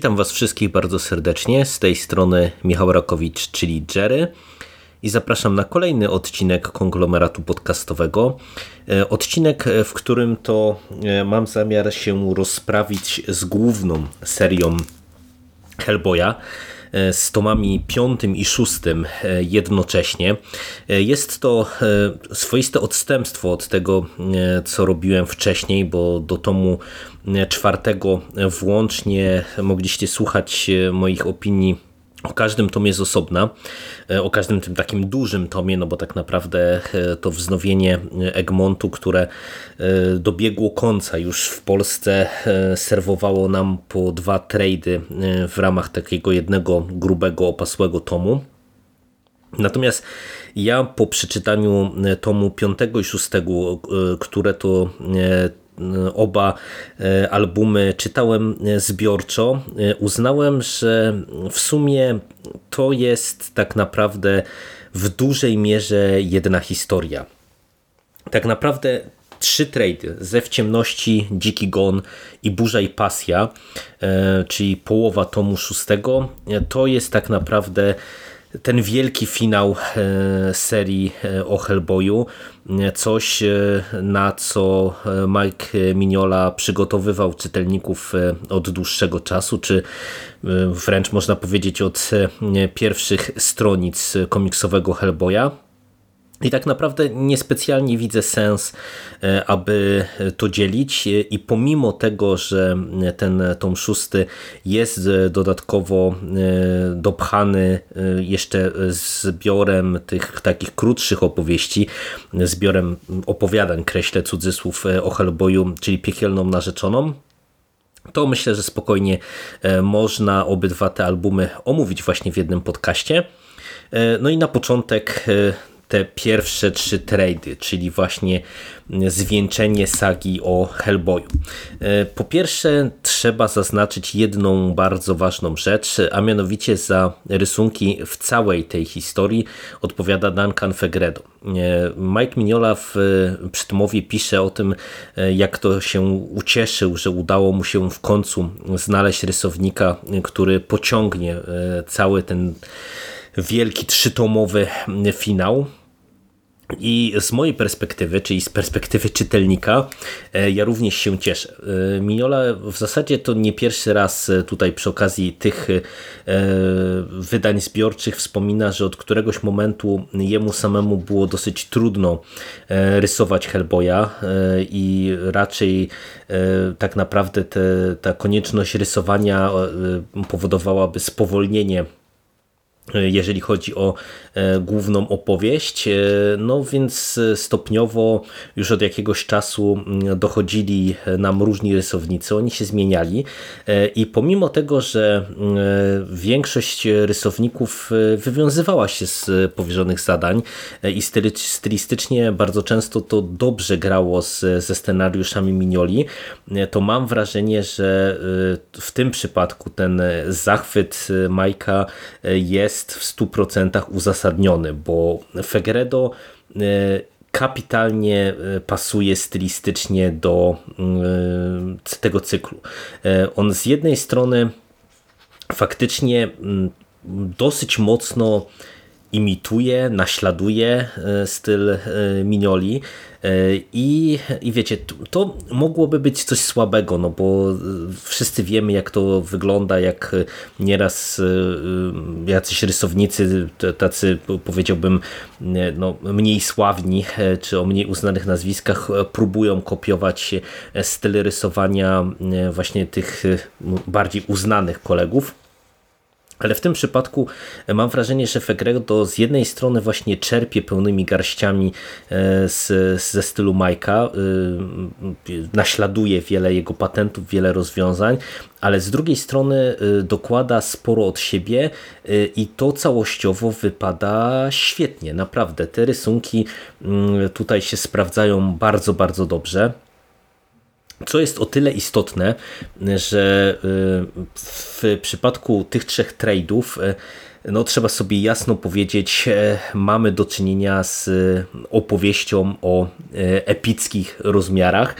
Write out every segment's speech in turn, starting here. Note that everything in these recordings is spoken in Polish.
Witam Was wszystkich bardzo serdecznie. Z tej strony Michał Rakowicz, czyli Jerry. I zapraszam na kolejny odcinek konglomeratu podcastowego. E, Odcinek, e, w którym to e, mam zamiar się rozprawić z główną serią Hellboya z tomami piątym i szóstym e, jednocześnie. E, Jest to e, swoiste odstępstwo od tego, e, co robiłem wcześniej, bo do tomu e, czwartego włącznie mogliście słuchać e, moich opinii o każdym tomie z osobna, e, o każdym tym takim dużym tomie, no bo tak naprawdę e, to wznowienie Egmontu, które e, dobiegło końca już w Polsce, e, serwowało nam po dwa trady e, w ramach takiego jednego grubego, opasłego tomu. Natomiast ja po przeczytaniu e, tomu 5 i 6, e, które to e, oba e, albumy czytałem e, zbiorczo, e, uznałem, że w sumie to jest tak naprawdę w dużej mierze jedna historia. Tak naprawdę trzy trady, Zew Ciemności, Dziki Gon i Burza i Pasja, e, czyli połowa tomu szóstego, e, to jest tak naprawdę ten wielki finał e, serii e, o Hellboyu, coś e, na co Mike Mignola przygotowywał czytelników od dłuższego czasu, czy wręcz można powiedzieć od pierwszych stronic komiksowego Hellboya. I tak naprawdę niespecjalnie widzę sens, e, aby to dzielić i pomimo tego, że ten tom szósty jest dodatkowo e, dopchany e, jeszcze zbiorem tych takich krótszych opowieści, zbiorem opowiadań, kreślę cudzysłów o Hellboyu, czyli Piekielną Narzeczoną, to myślę, że spokojnie e, można obydwa te albumy omówić właśnie w jednym podcaście. E, No i na początek e, te pierwsze trzy trady, czyli właśnie zwieńczenie sagi o Hellboyu. E, Po pierwsze trzeba zaznaczyć jedną bardzo ważną rzecz, a mianowicie za rysunki w całej tej historii odpowiada Duncan Fegredo. E, Mike Mignola w e, przedmowie pisze o tym, jak to się ucieszył, że udało mu się w końcu znaleźć rysownika, który pociągnie cały ten wielki trzytomowy finał. I z mojej perspektywy, czyli z perspektywy czytelnika, e, ja również się cieszę. E, Mignola w zasadzie to nie pierwszy raz e, tutaj przy okazji tych wydań zbiorczych wspomina, że od któregoś momentu jemu samemu było dosyć trudno rysować Hellboya i raczej tak naprawdę te, ta konieczność rysowania powodowałaby spowolnienie jeżeli chodzi o e, główną opowieść. E, No więc stopniowo już od jakiegoś czasu mm, dochodzili nam różni rysownicy, oni się zmieniali E, i pomimo tego, że większość rysowników e, wywiązywała się z powierzonych zadań e, i styli- stylistycznie bardzo często to dobrze grało z, ze scenariuszami Mignoli, e, to mam wrażenie, że e, w tym przypadku ten zachwyt e, Majka e, jest w 100% uzasadniony, bo Fegredo e, kapitalnie e, pasuje stylistycznie do e, tego cyklu. On z jednej strony faktycznie mm, dosyć mocno imituje, naśladuje e, styl e, Mignoli e, i, i wiecie, to mogłoby być coś słabego, no bo wszyscy wiemy jak to wygląda, jak nieraz jacyś rysownicy, tacy powiedziałbym no, mniej sławni, czy o mniej uznanych nazwiskach próbują kopiować styl rysowania właśnie tych bardziej uznanych kolegów. Ale w tym przypadku e, mam wrażenie, że Fegredo z jednej strony właśnie czerpie pełnymi garściami e, z, ze stylu Majka, e, naśladuje wiele jego patentów, wiele rozwiązań, ale z drugiej strony dokłada sporo od siebie i to całościowo wypada świetnie, naprawdę. Te rysunki mm, tutaj się sprawdzają bardzo, bardzo dobrze. Co jest o tyle istotne, że y, w przypadku tych trzech trade'ów y, no, trzeba sobie jasno powiedzieć, y, mamy do czynienia z opowieścią o epickich rozmiarach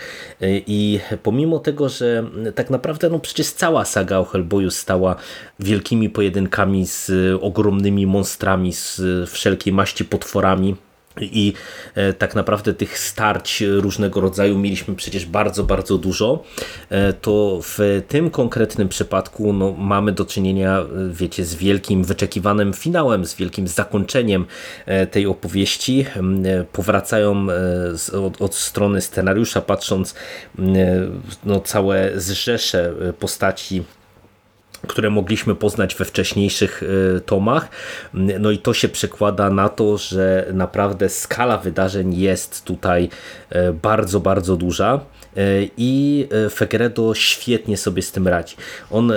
i pomimo tego, że tak naprawdę no przecież cała saga o Hellboyu stała wielkimi pojedynkami z ogromnymi monstrami, z wszelkiej maści potworami, i e, tak naprawdę tych starć różnego rodzaju mieliśmy przecież bardzo, bardzo dużo. E, to w tym konkretnym przypadku no, mamy do czynienia, e, wiecie, z wielkim wyczekiwanym finałem, z wielkim zakończeniem tej opowieści. Powracają od, od strony scenariusza, patrząc no, całe zrzesze postaci które mogliśmy poznać we wcześniejszych e, tomach. No i to się przekłada na to, że naprawdę skala wydarzeń jest tutaj e, bardzo, bardzo duża. E, i Fegredo świetnie sobie z tym radzi. On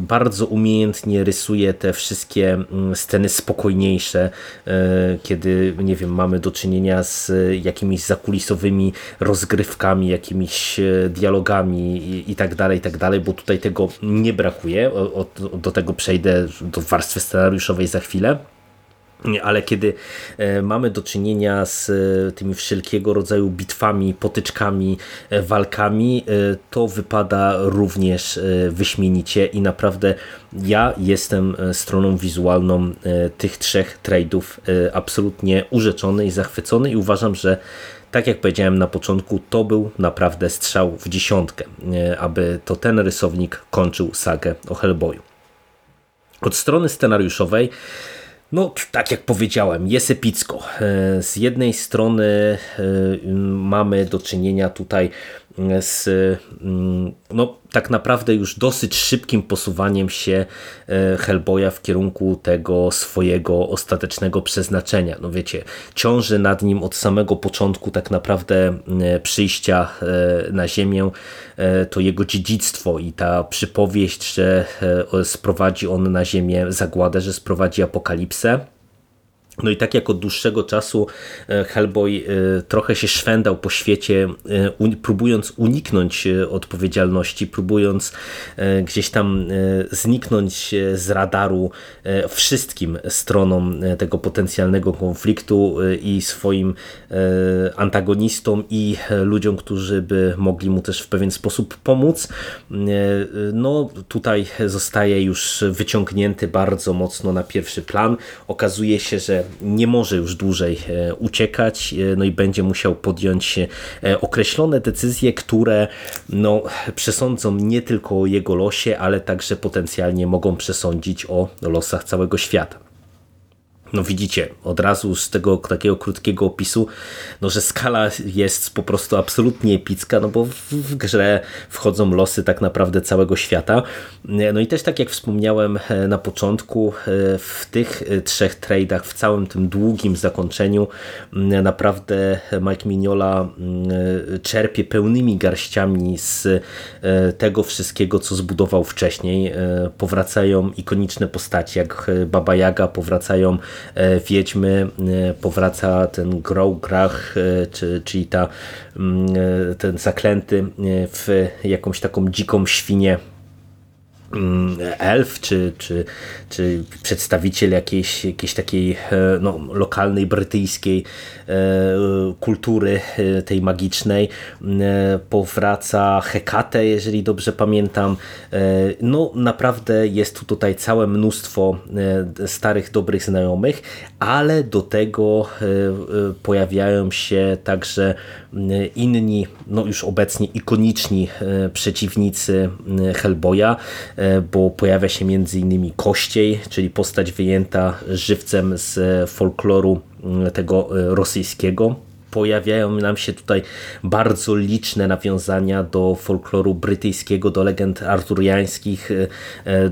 bardzo umiejętnie rysuje te wszystkie sceny spokojniejsze, kiedy, nie wiem, mamy do czynienia z jakimiś zakulisowymi rozgrywkami, jakimiś dialogami i, tak dalej, i tak dalej, bo tutaj tego nie brakuje. Do tego przejdę do warstwy scenariuszowej za chwilę. Ale kiedy e, mamy do czynienia z e, tymi wszelkiego rodzaju bitwami, potyczkami, e, walkami, to wypada również wyśmienicie i naprawdę ja jestem stroną wizualną tych trzech trade'ów absolutnie urzeczony i zachwycony i uważam, że tak jak powiedziałem na początku, to był naprawdę strzał w dziesiątkę, aby to ten rysownik kończył sagę o Hellboyu. Od strony scenariuszowej no, tak jak powiedziałem, jest epicko. E, z jednej strony e, mamy do czynienia tutaj z mm, no, tak naprawdę już dosyć szybkim posuwaniem się e, Hellboya w kierunku tego swojego ostatecznego przeznaczenia. No wiecie, ciąży nad nim od samego początku tak naprawdę przyjścia na ziemię to jego dziedzictwo i ta przypowieść, że sprowadzi on na ziemię zagładę, że sprowadzi apokalipsę. No i tak jak od dłuższego czasu e, Hellboy e, trochę się szwendał po świecie, e, próbując uniknąć odpowiedzialności, próbując gdzieś tam zniknąć z radaru wszystkim stronom tego potencjalnego konfliktu i swoim antagonistom i ludziom, którzy by mogli mu też w pewien sposób pomóc. No tutaj zostaje już wyciągnięty bardzo mocno na pierwszy plan. Okazuje się, że nie może już dłużej e, uciekać, e, no i będzie musiał podjąć e, określone decyzje, które no, przesądzą nie tylko o jego losie, ale także potencjalnie mogą przesądzić o losach całego świata. No widzicie, od razu z tego takiego krótkiego opisu, no że skala jest po prostu absolutnie epicka, no bo w, w, grze wchodzą losy tak naprawdę całego świata. No i też tak jak wspomniałem e, na początku, e, w tych e, trzech trade'ach, w całym tym długim zakończeniu naprawdę Mike Mignola czerpie pełnymi garściami z tego wszystkiego, co zbudował wcześniej. Powracają ikoniczne postaci, jak Baba Yaga, powracają Wiedźmy e, powraca ten Grow Grach, e, czy, czyli ta, mm, ten zaklęty w jakąś taką dziką świnię elf, czy, czy, czy przedstawiciel jakiejś, jakiejś takiej e, no, lokalnej brytyjskiej e, kultury e, tej magicznej. Powraca Hekate, jeżeli dobrze pamiętam. No naprawdę jest tu tutaj całe mnóstwo starych, dobrych znajomych, ale do tego pojawiają się także inni, no już obecnie ikoniczni przeciwnicy Hellboya, bo pojawia się m.in. Kościej, czyli postać wyjęta żywcem z folkloru mm, tego e, rosyjskiego. pojawiają nam się tutaj bardzo liczne nawiązania do folkloru brytyjskiego, do legend arturiańskich,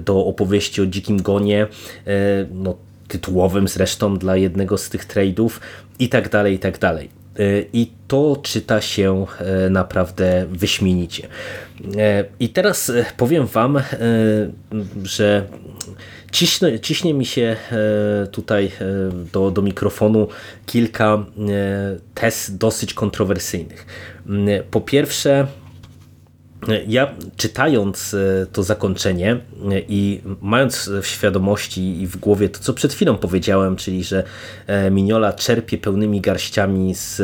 do opowieści o dzikim gonie, no, tytułowym zresztą dla jednego z tych trade'ów i tak dalej, i tak dalej. I to czyta się naprawdę wyśmienicie. I teraz powiem Wam, że Ciśnie, ciśnie mi się e, tutaj e, do, do mikrofonu kilka e, tez dosyć kontrowersyjnych. Mm, po pierwsze, ja czytając to zakończenie i mając w świadomości i w głowie to, co przed chwilą powiedziałem, czyli że Miniola czerpie pełnymi garściami z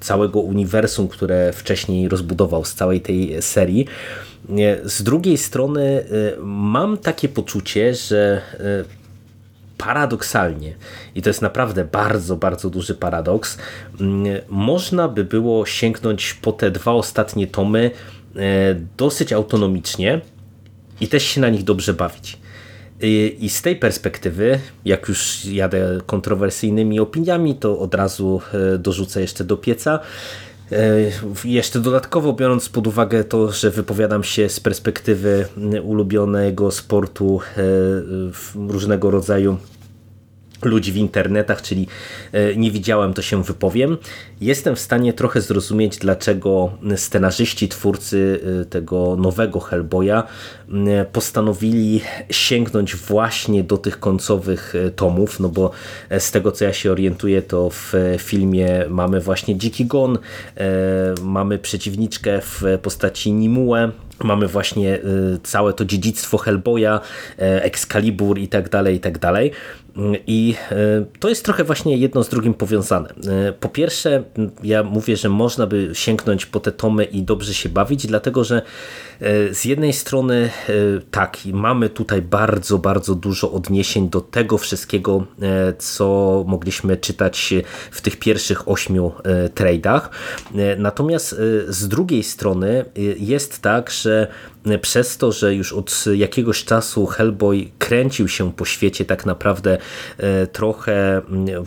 całego uniwersum, które wcześniej rozbudował, z całej tej serii, z drugiej strony mam takie poczucie, że paradoksalnie, i to jest naprawdę bardzo, bardzo duży paradoks, można by było sięgnąć po te dwa ostatnie tomy dosyć autonomicznie i też się na nich dobrze bawić. I z tej perspektywy, jak już jadę kontrowersyjnymi opiniami, to od razu dorzucę jeszcze do pieca, E, jeszcze dodatkowo biorąc pod uwagę to, że wypowiadam się z perspektywy ulubionego sportu e, różnego rodzaju ludzi w internetach, czyli e, nie widziałem, to się wypowiem. Jestem w stanie trochę zrozumieć, dlaczego scenarzyści, twórcy tego nowego Hellboya postanowili sięgnąć właśnie do tych końcowych tomów, no bo z tego co ja się orientuję, to w filmie mamy właśnie Dziki Gon, mamy przeciwniczkę w postaci Nimue, mamy właśnie całe to dziedzictwo Hellboya, Excalibur i tak dalej, i tak dalej. I to jest trochę właśnie jedno z drugim powiązane. Po pierwsze, ja mówię, że można by sięgnąć po te tomy i dobrze się bawić, dlatego że z jednej strony E, tak, mamy tutaj bardzo, bardzo dużo odniesień do tego wszystkiego, e, co mogliśmy czytać w tych pierwszych ośmiu e, trade'ach. Natomiast z drugiej strony jest tak, że przez to, że już od jakiegoś czasu Hellboy kręcił się po świecie tak naprawdę trochę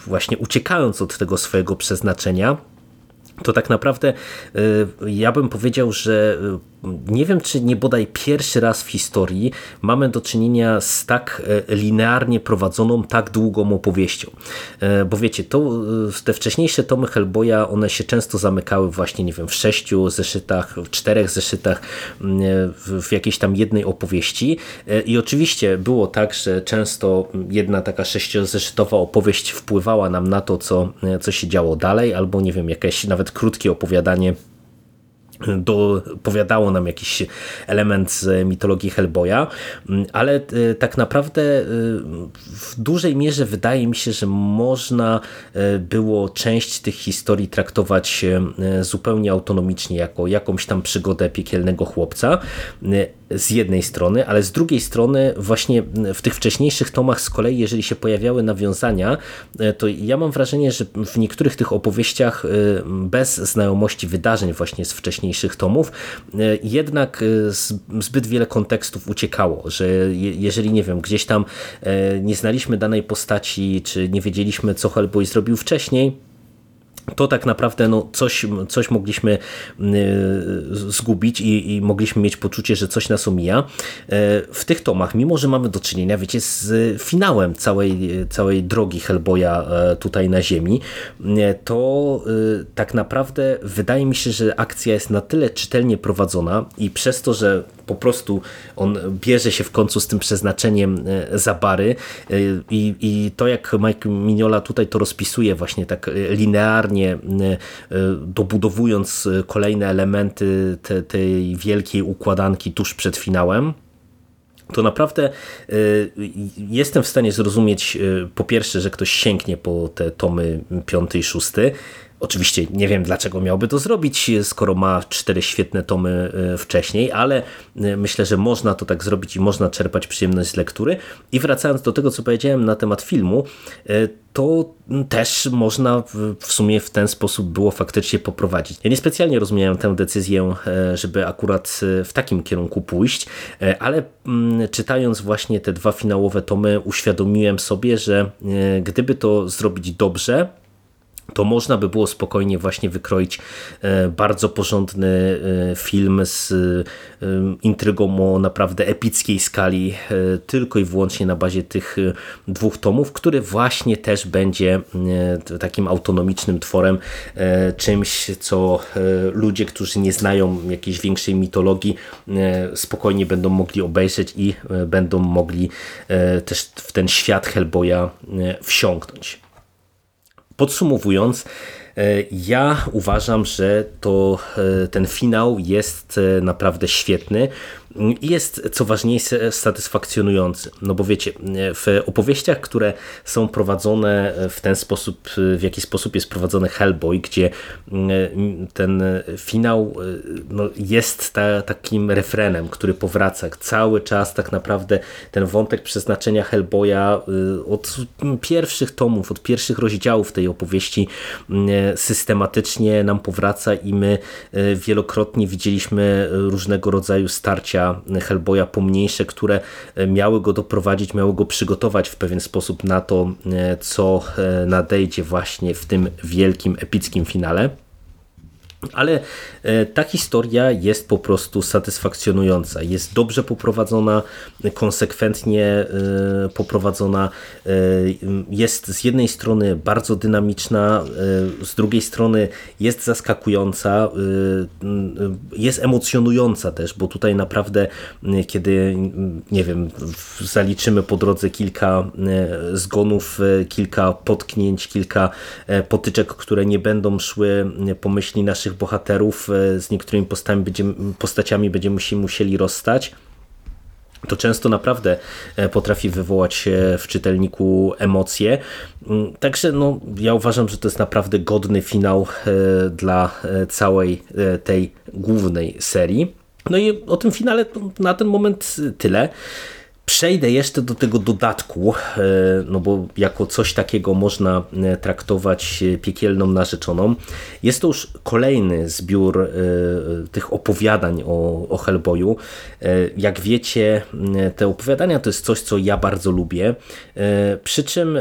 właśnie uciekając od tego swojego przeznaczenia, to tak naprawdę ja bym powiedział, że nie wiem, czy nie bodaj pierwszy raz w historii mamy do czynienia z tak e, linearnie prowadzoną, tak długą opowieścią. E, bo wiecie, to, e, te wcześniejsze tomy Hellboya, one się często zamykały właśnie, nie wiem, w sześciu zeszytach, w czterech zeszytach, w jakiejś tam jednej opowieści. I oczywiście było tak, że często jedna taka sześciozeszytowa opowieść wpływała nam na to, co, co się działo dalej, albo nie wiem, jakieś nawet krótkie opowiadanie dopowiadało nam jakiś element z mitologii Hellboya, ale e, tak naprawdę e, w dużej mierze wydaje mi się, że można e, było część tych historii traktować zupełnie autonomicznie, jako jakąś tam przygodę piekielnego chłopca z jednej strony, ale z drugiej strony właśnie w tych wcześniejszych tomach z kolei, jeżeli się pojawiały nawiązania, to ja mam wrażenie, że w niektórych tych opowieściach bez znajomości wydarzeń właśnie z wcześniejszych tomów, e, jednak e, zbyt wiele kontekstów uciekało, że jeżeli, nie wiem, gdzieś tam e, nie znaliśmy danej postaci, czy nie wiedzieliśmy, co Hellboy zrobił wcześniej, to tak naprawdę no, coś, coś mogliśmy zgubić i, i, mogliśmy mieć poczucie, że coś nas omija. W tych tomach, mimo że mamy do czynienia, wiecie, z finałem całej, całej drogi Hellboya tutaj na ziemi, to tak naprawdę wydaje mi się, że akcja jest na tyle czytelnie prowadzona i przez to, że po prostu on bierze się w końcu z tym przeznaczeniem za bary i, i to jak Mike Mignola tutaj to rozpisuje właśnie tak linearnie E, dobudowując kolejne elementy te, tej wielkiej układanki tuż przed finałem, to naprawdę jestem w stanie zrozumieć po pierwsze, że ktoś sięgnie po te tomy piąty i szósty, Oczywiście nie wiem, dlaczego miałby to zrobić, skoro ma cztery świetne tomy e, wcześniej, ale e, myślę, że można to tak zrobić i można czerpać przyjemność z lektury. I wracając do tego, co powiedziałem na temat filmu, e, to też można w sumie w ten sposób było faktycznie poprowadzić. Ja niespecjalnie rozumiałem tę decyzję, żeby akurat w takim kierunku pójść, ale mm, czytając właśnie te dwa finałowe tomy, uświadomiłem sobie, że gdyby to zrobić dobrze, to można by było spokojnie właśnie wykroić e, bardzo porządny e, film z e, intrygą o naprawdę epickiej skali, tylko i wyłącznie na bazie tych dwóch tomów, który właśnie też będzie takim autonomicznym tworem, czymś, co ludzie, którzy nie znają jakiejś większej mitologii, spokojnie będą mogli obejrzeć i będą mogli też w ten świat Hellboya wsiąknąć. Podsumowując, e, ja uważam, że to e, ten finał jest e, naprawdę świetny jest co ważniejsze satysfakcjonujący. No bo wiecie, w opowieściach, które są prowadzone w ten sposób, w jaki sposób jest prowadzony Hellboy, gdzie mm, ten finał no, jest ta, takim refrenem, który powraca cały czas tak naprawdę ten wątek przeznaczenia Hellboya y, od pierwszych tomów, od pierwszych rozdziałów tej opowieści mm, systematycznie nam powraca i my y, wielokrotnie widzieliśmy różnego rodzaju starcia Hellboya pomniejsze, które e, miały go doprowadzić, miały go przygotować w pewien sposób na to, e, co e, nadejdzie właśnie w tym wielkim, epickim finale. Ale e, ta historia jest po prostu satysfakcjonująca. Jest dobrze poprowadzona, konsekwentnie e, poprowadzona. E, jest z jednej strony bardzo dynamiczna, z drugiej strony jest zaskakująca, jest emocjonująca też, bo tutaj naprawdę, kiedy nie wiem, zaliczymy po drodze kilka zgonów, kilka potknięć, kilka potyczek, które nie będą szły po myśli naszych naszych bohaterów e, z niektórymi postaciami będziemy, się musieli rozstać, to często naprawdę e, potrafi wywołać w czytelniku emocje. Mm, także no, ja uważam, że to jest naprawdę godny finał e, dla całej tej głównej serii. No i o tym finale na ten moment tyle. Przejdę jeszcze do tego dodatku, e, no bo jako coś takiego można e, traktować e, piekielną narzeczoną. Jest to już kolejny zbiór tych opowiadań o, o Hellboyu. Jak wiecie, te opowiadania to jest coś, co ja bardzo lubię. Przy czym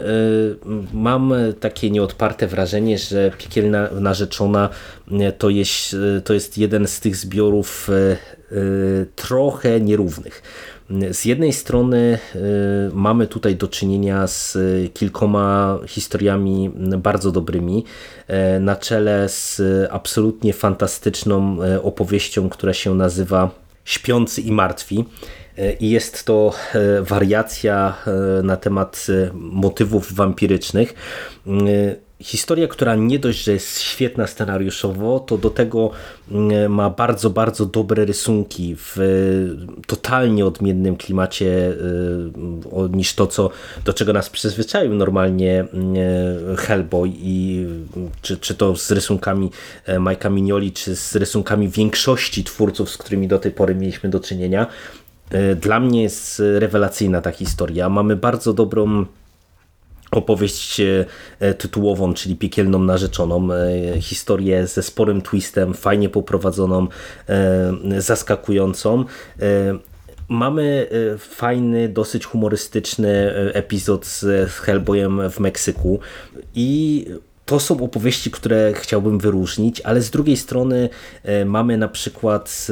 mam takie nieodparte wrażenie, że piekielna narzeczona to jest, to jest jeden z tych zbiorów trochę nierównych z jednej strony y, mamy tutaj do czynienia z kilkoma historiami bardzo dobrymi, y, na czele z absolutnie fantastyczną y, opowieścią, która się nazywa Śpiący i Martwi. I jest to wariacja na temat motywów wampirycznych historia, która nie dość, że jest świetna scenariuszowo, to do tego mm, ma bardzo, bardzo dobre rysunki w totalnie odmiennym klimacie y, niż to, co, do czego nas przyzwyczaił normalnie y, Hellboy i czy, czy to z rysunkami e, Majka Mignoli, czy z rysunkami większości twórców, z którymi do tej pory mieliśmy do czynienia. E, dla mnie jest rewelacyjna ta historia. Mamy bardzo dobrą opowieść e, tytułową, czyli Piekielną Narzeczoną. E, historię ze sporym twistem, fajnie poprowadzoną, e, zaskakującą. Mamy fajny, dosyć humorystyczny epizod z Hellboyem w Meksyku i to są opowieści, które chciałbym wyróżnić, ale z drugiej strony mamy na przykład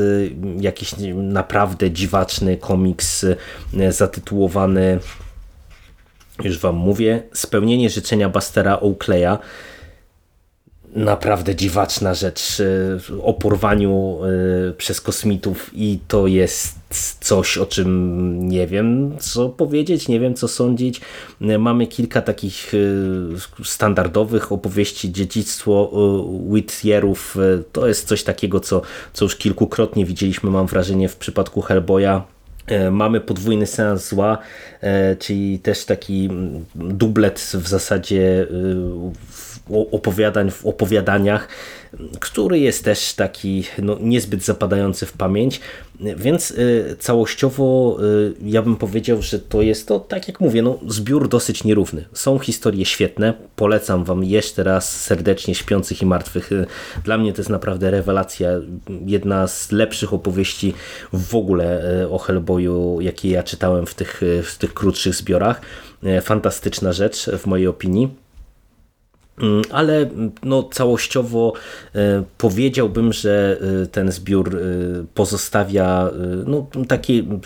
jakiś naprawdę dziwaczny komiks zatytułowany już wam mówię, spełnienie życzenia Bastera Oakleya naprawdę dziwaczna rzecz e, o porwaniu e, przez kosmitów i to jest coś, o czym nie wiem co powiedzieć, nie wiem co sądzić. E, mamy kilka takich standardowych opowieści, dziedzictwo Whittierów, to jest coś takiego, co, co już kilkukrotnie widzieliśmy, mam wrażenie, w przypadku Hellboya mamy podwójny seans zła, e, czyli też taki mm, dublet w zasadzie e, opowiadań w opowiadaniach, który jest też taki no, niezbyt zapadający w pamięć, więc całościowo ja bym powiedział, że to jest to, tak jak mówię, no, zbiór dosyć nierówny. Są historie świetne, polecam wam jeszcze raz serdecznie Śpiących i Martwych. Dla mnie to jest naprawdę rewelacja, jedna z lepszych opowieści w ogóle o Hellboy jakie ja czytałem w tych, w tych krótszych zbiorach. Fantastyczna rzecz w mojej opinii. Mm, Ale mm, no, całościowo e, powiedziałbym, że e, ten zbiór e, pozostawia no, taki mm,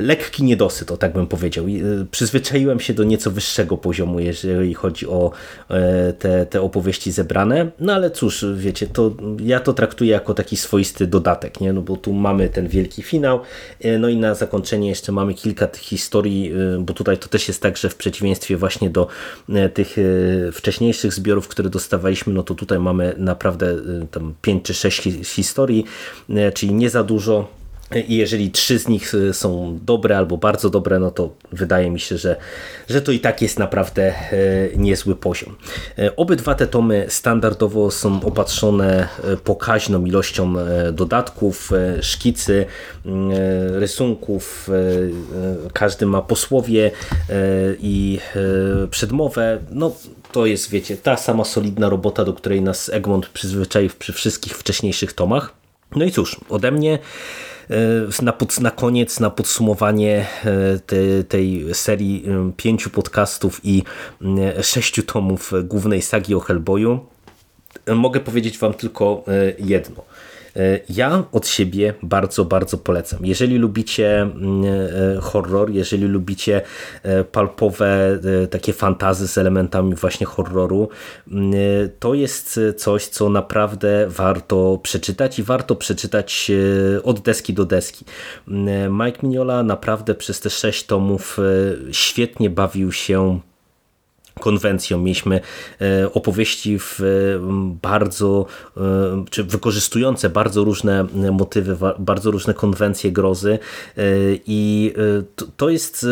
lekki niedosyt, o tak bym powiedział. E, Przyzwyczaiłem się do nieco wyższego poziomu, jeżeli chodzi o e, te, te opowieści zebrane. No ale cóż, wiecie, to ja to traktuję jako taki swoisty dodatek, nie? No bo tu mamy ten wielki finał, e, no i na zakończenie jeszcze mamy kilka tych historii, bo tutaj to też jest tak, że w przeciwieństwie właśnie do tych wcześniejszych zbiorów, które dostawaliśmy, no to tutaj mamy naprawdę tam 5 czy 6 hi- historii, czyli nie za dużo. I jeżeli trzy z nich y, są dobre albo bardzo dobre, no to wydaje mi się, że, że to i tak jest naprawdę e, niezły poziom. E, Obydwa te tomy standardowo są opatrzone pokaźną ilością dodatków, szkicy, rysunków. Każdy ma posłowie i przedmowę. No, to jest, wiecie, ta sama solidna robota, do której nas Egmont przyzwyczaił przy wszystkich wcześniejszych tomach. No i cóż, ode mnie na, pod, na koniec, na podsumowanie e, te, tej serii e, pięciu podcastów i e, sześciu tomów głównej sagi o Hellboyu e, mogę powiedzieć Wam tylko e, jedno. E, Ja od siebie bardzo, bardzo polecam. Jeżeli lubicie mm, e, horror, jeżeli lubicie e, palpowe takie fantazy z elementami właśnie horroru, mm, to jest coś, co naprawdę warto przeczytać i warto przeczytać od deski do deski. Mm, Mike Mignola naprawdę przez te sześć tomów świetnie bawił się konwencją. Mieliśmy e, opowieści w e, bardzo, e, czy wykorzystujące bardzo różne motywy, bardzo różne konwencje grozy i to- jest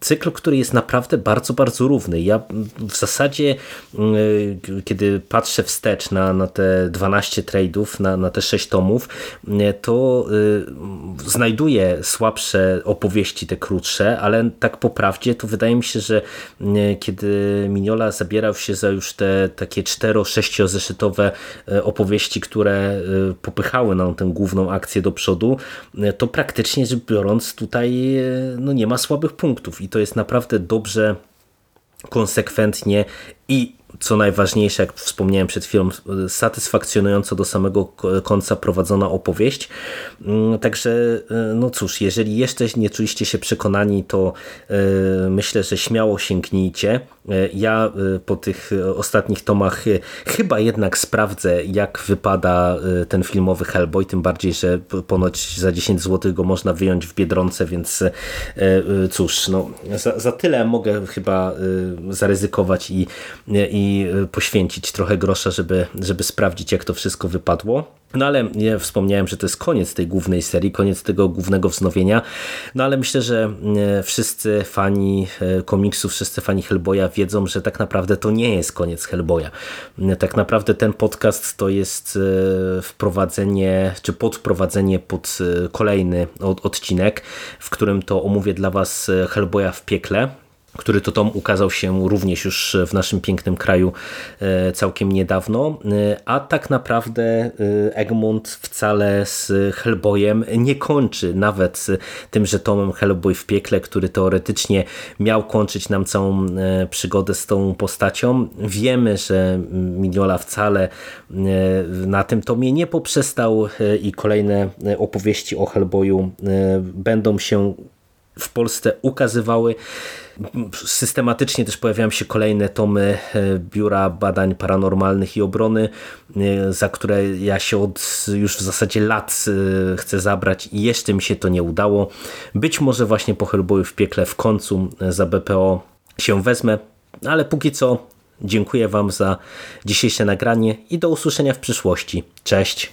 cykl, który jest naprawdę bardzo, bardzo równy. Ja w zasadzie, kiedy patrzę wstecz na, na te 12 trade'ów, na, na te 6 tomów, to znajduję słabsze opowieści, te krótsze, ale tak po prawdzie to wydaje mi się, że kiedy Miniola zabierał się za już te takie 4-6 zeszytowe e, opowieści, które e, popychały nam tę główną akcję do przodu, e, to praktycznie rzecz biorąc tutaj no nie ma słabych punktów i to jest naprawdę dobrze konsekwentnie i co najważniejsze, jak wspomniałem przed chwilą, satysfakcjonująco do samego końca prowadzona opowieść. Mm, Także, e, no cóż, jeżeli jeszcze nie czuliście się przekonani, to e, myślę, że śmiało sięgnijcie. E, Ja po tych ostatnich tomach chyba jednak sprawdzę, jak wypada ten filmowy Hellboy, tym bardziej, że ponoć za 10 zł go można wyjąć w Biedronce, więc cóż, no, za, za tyle mogę chyba zaryzykować i, i e, poświęcić trochę grosza, żeby, żeby sprawdzić, jak to wszystko wypadło. No ale ja wspomniałem, że to jest koniec tej głównej serii, koniec tego głównego wznowienia. No ale myślę, że e, wszyscy fani e, komiksów, wszyscy fani Hellboya wiedzą, że tak naprawdę to nie jest koniec Hellboya. Tak naprawdę ten podcast to jest wprowadzenie, czy podprowadzenie pod kolejny od- odcinek, w którym to omówię dla Was Hellboya w piekle który to tom ukazał się również już w naszym pięknym kraju e, całkiem niedawno, E, a tak naprawdę e, Egmont wcale z Hellboyem nie kończy, nawet tymże tomem Hellboy w piekle, który teoretycznie miał kończyć nam całą przygodę z tą postacią. Wiemy, że Mignola wcale na tym tomie nie poprzestał i kolejne opowieści o Hellboyu będą się w Polsce ukazywały. Systematycznie też pojawiają się kolejne tomy e, Biura Badań Paranormalnych i Obrony, e, za które ja się od już w zasadzie lat e, chcę zabrać i jeszcze mi się to nie udało. Być może właśnie po w piekle w końcu za BPO się wezmę, ale póki co dziękuję Wam za dzisiejsze nagranie i do usłyszenia w przyszłości. Cześć!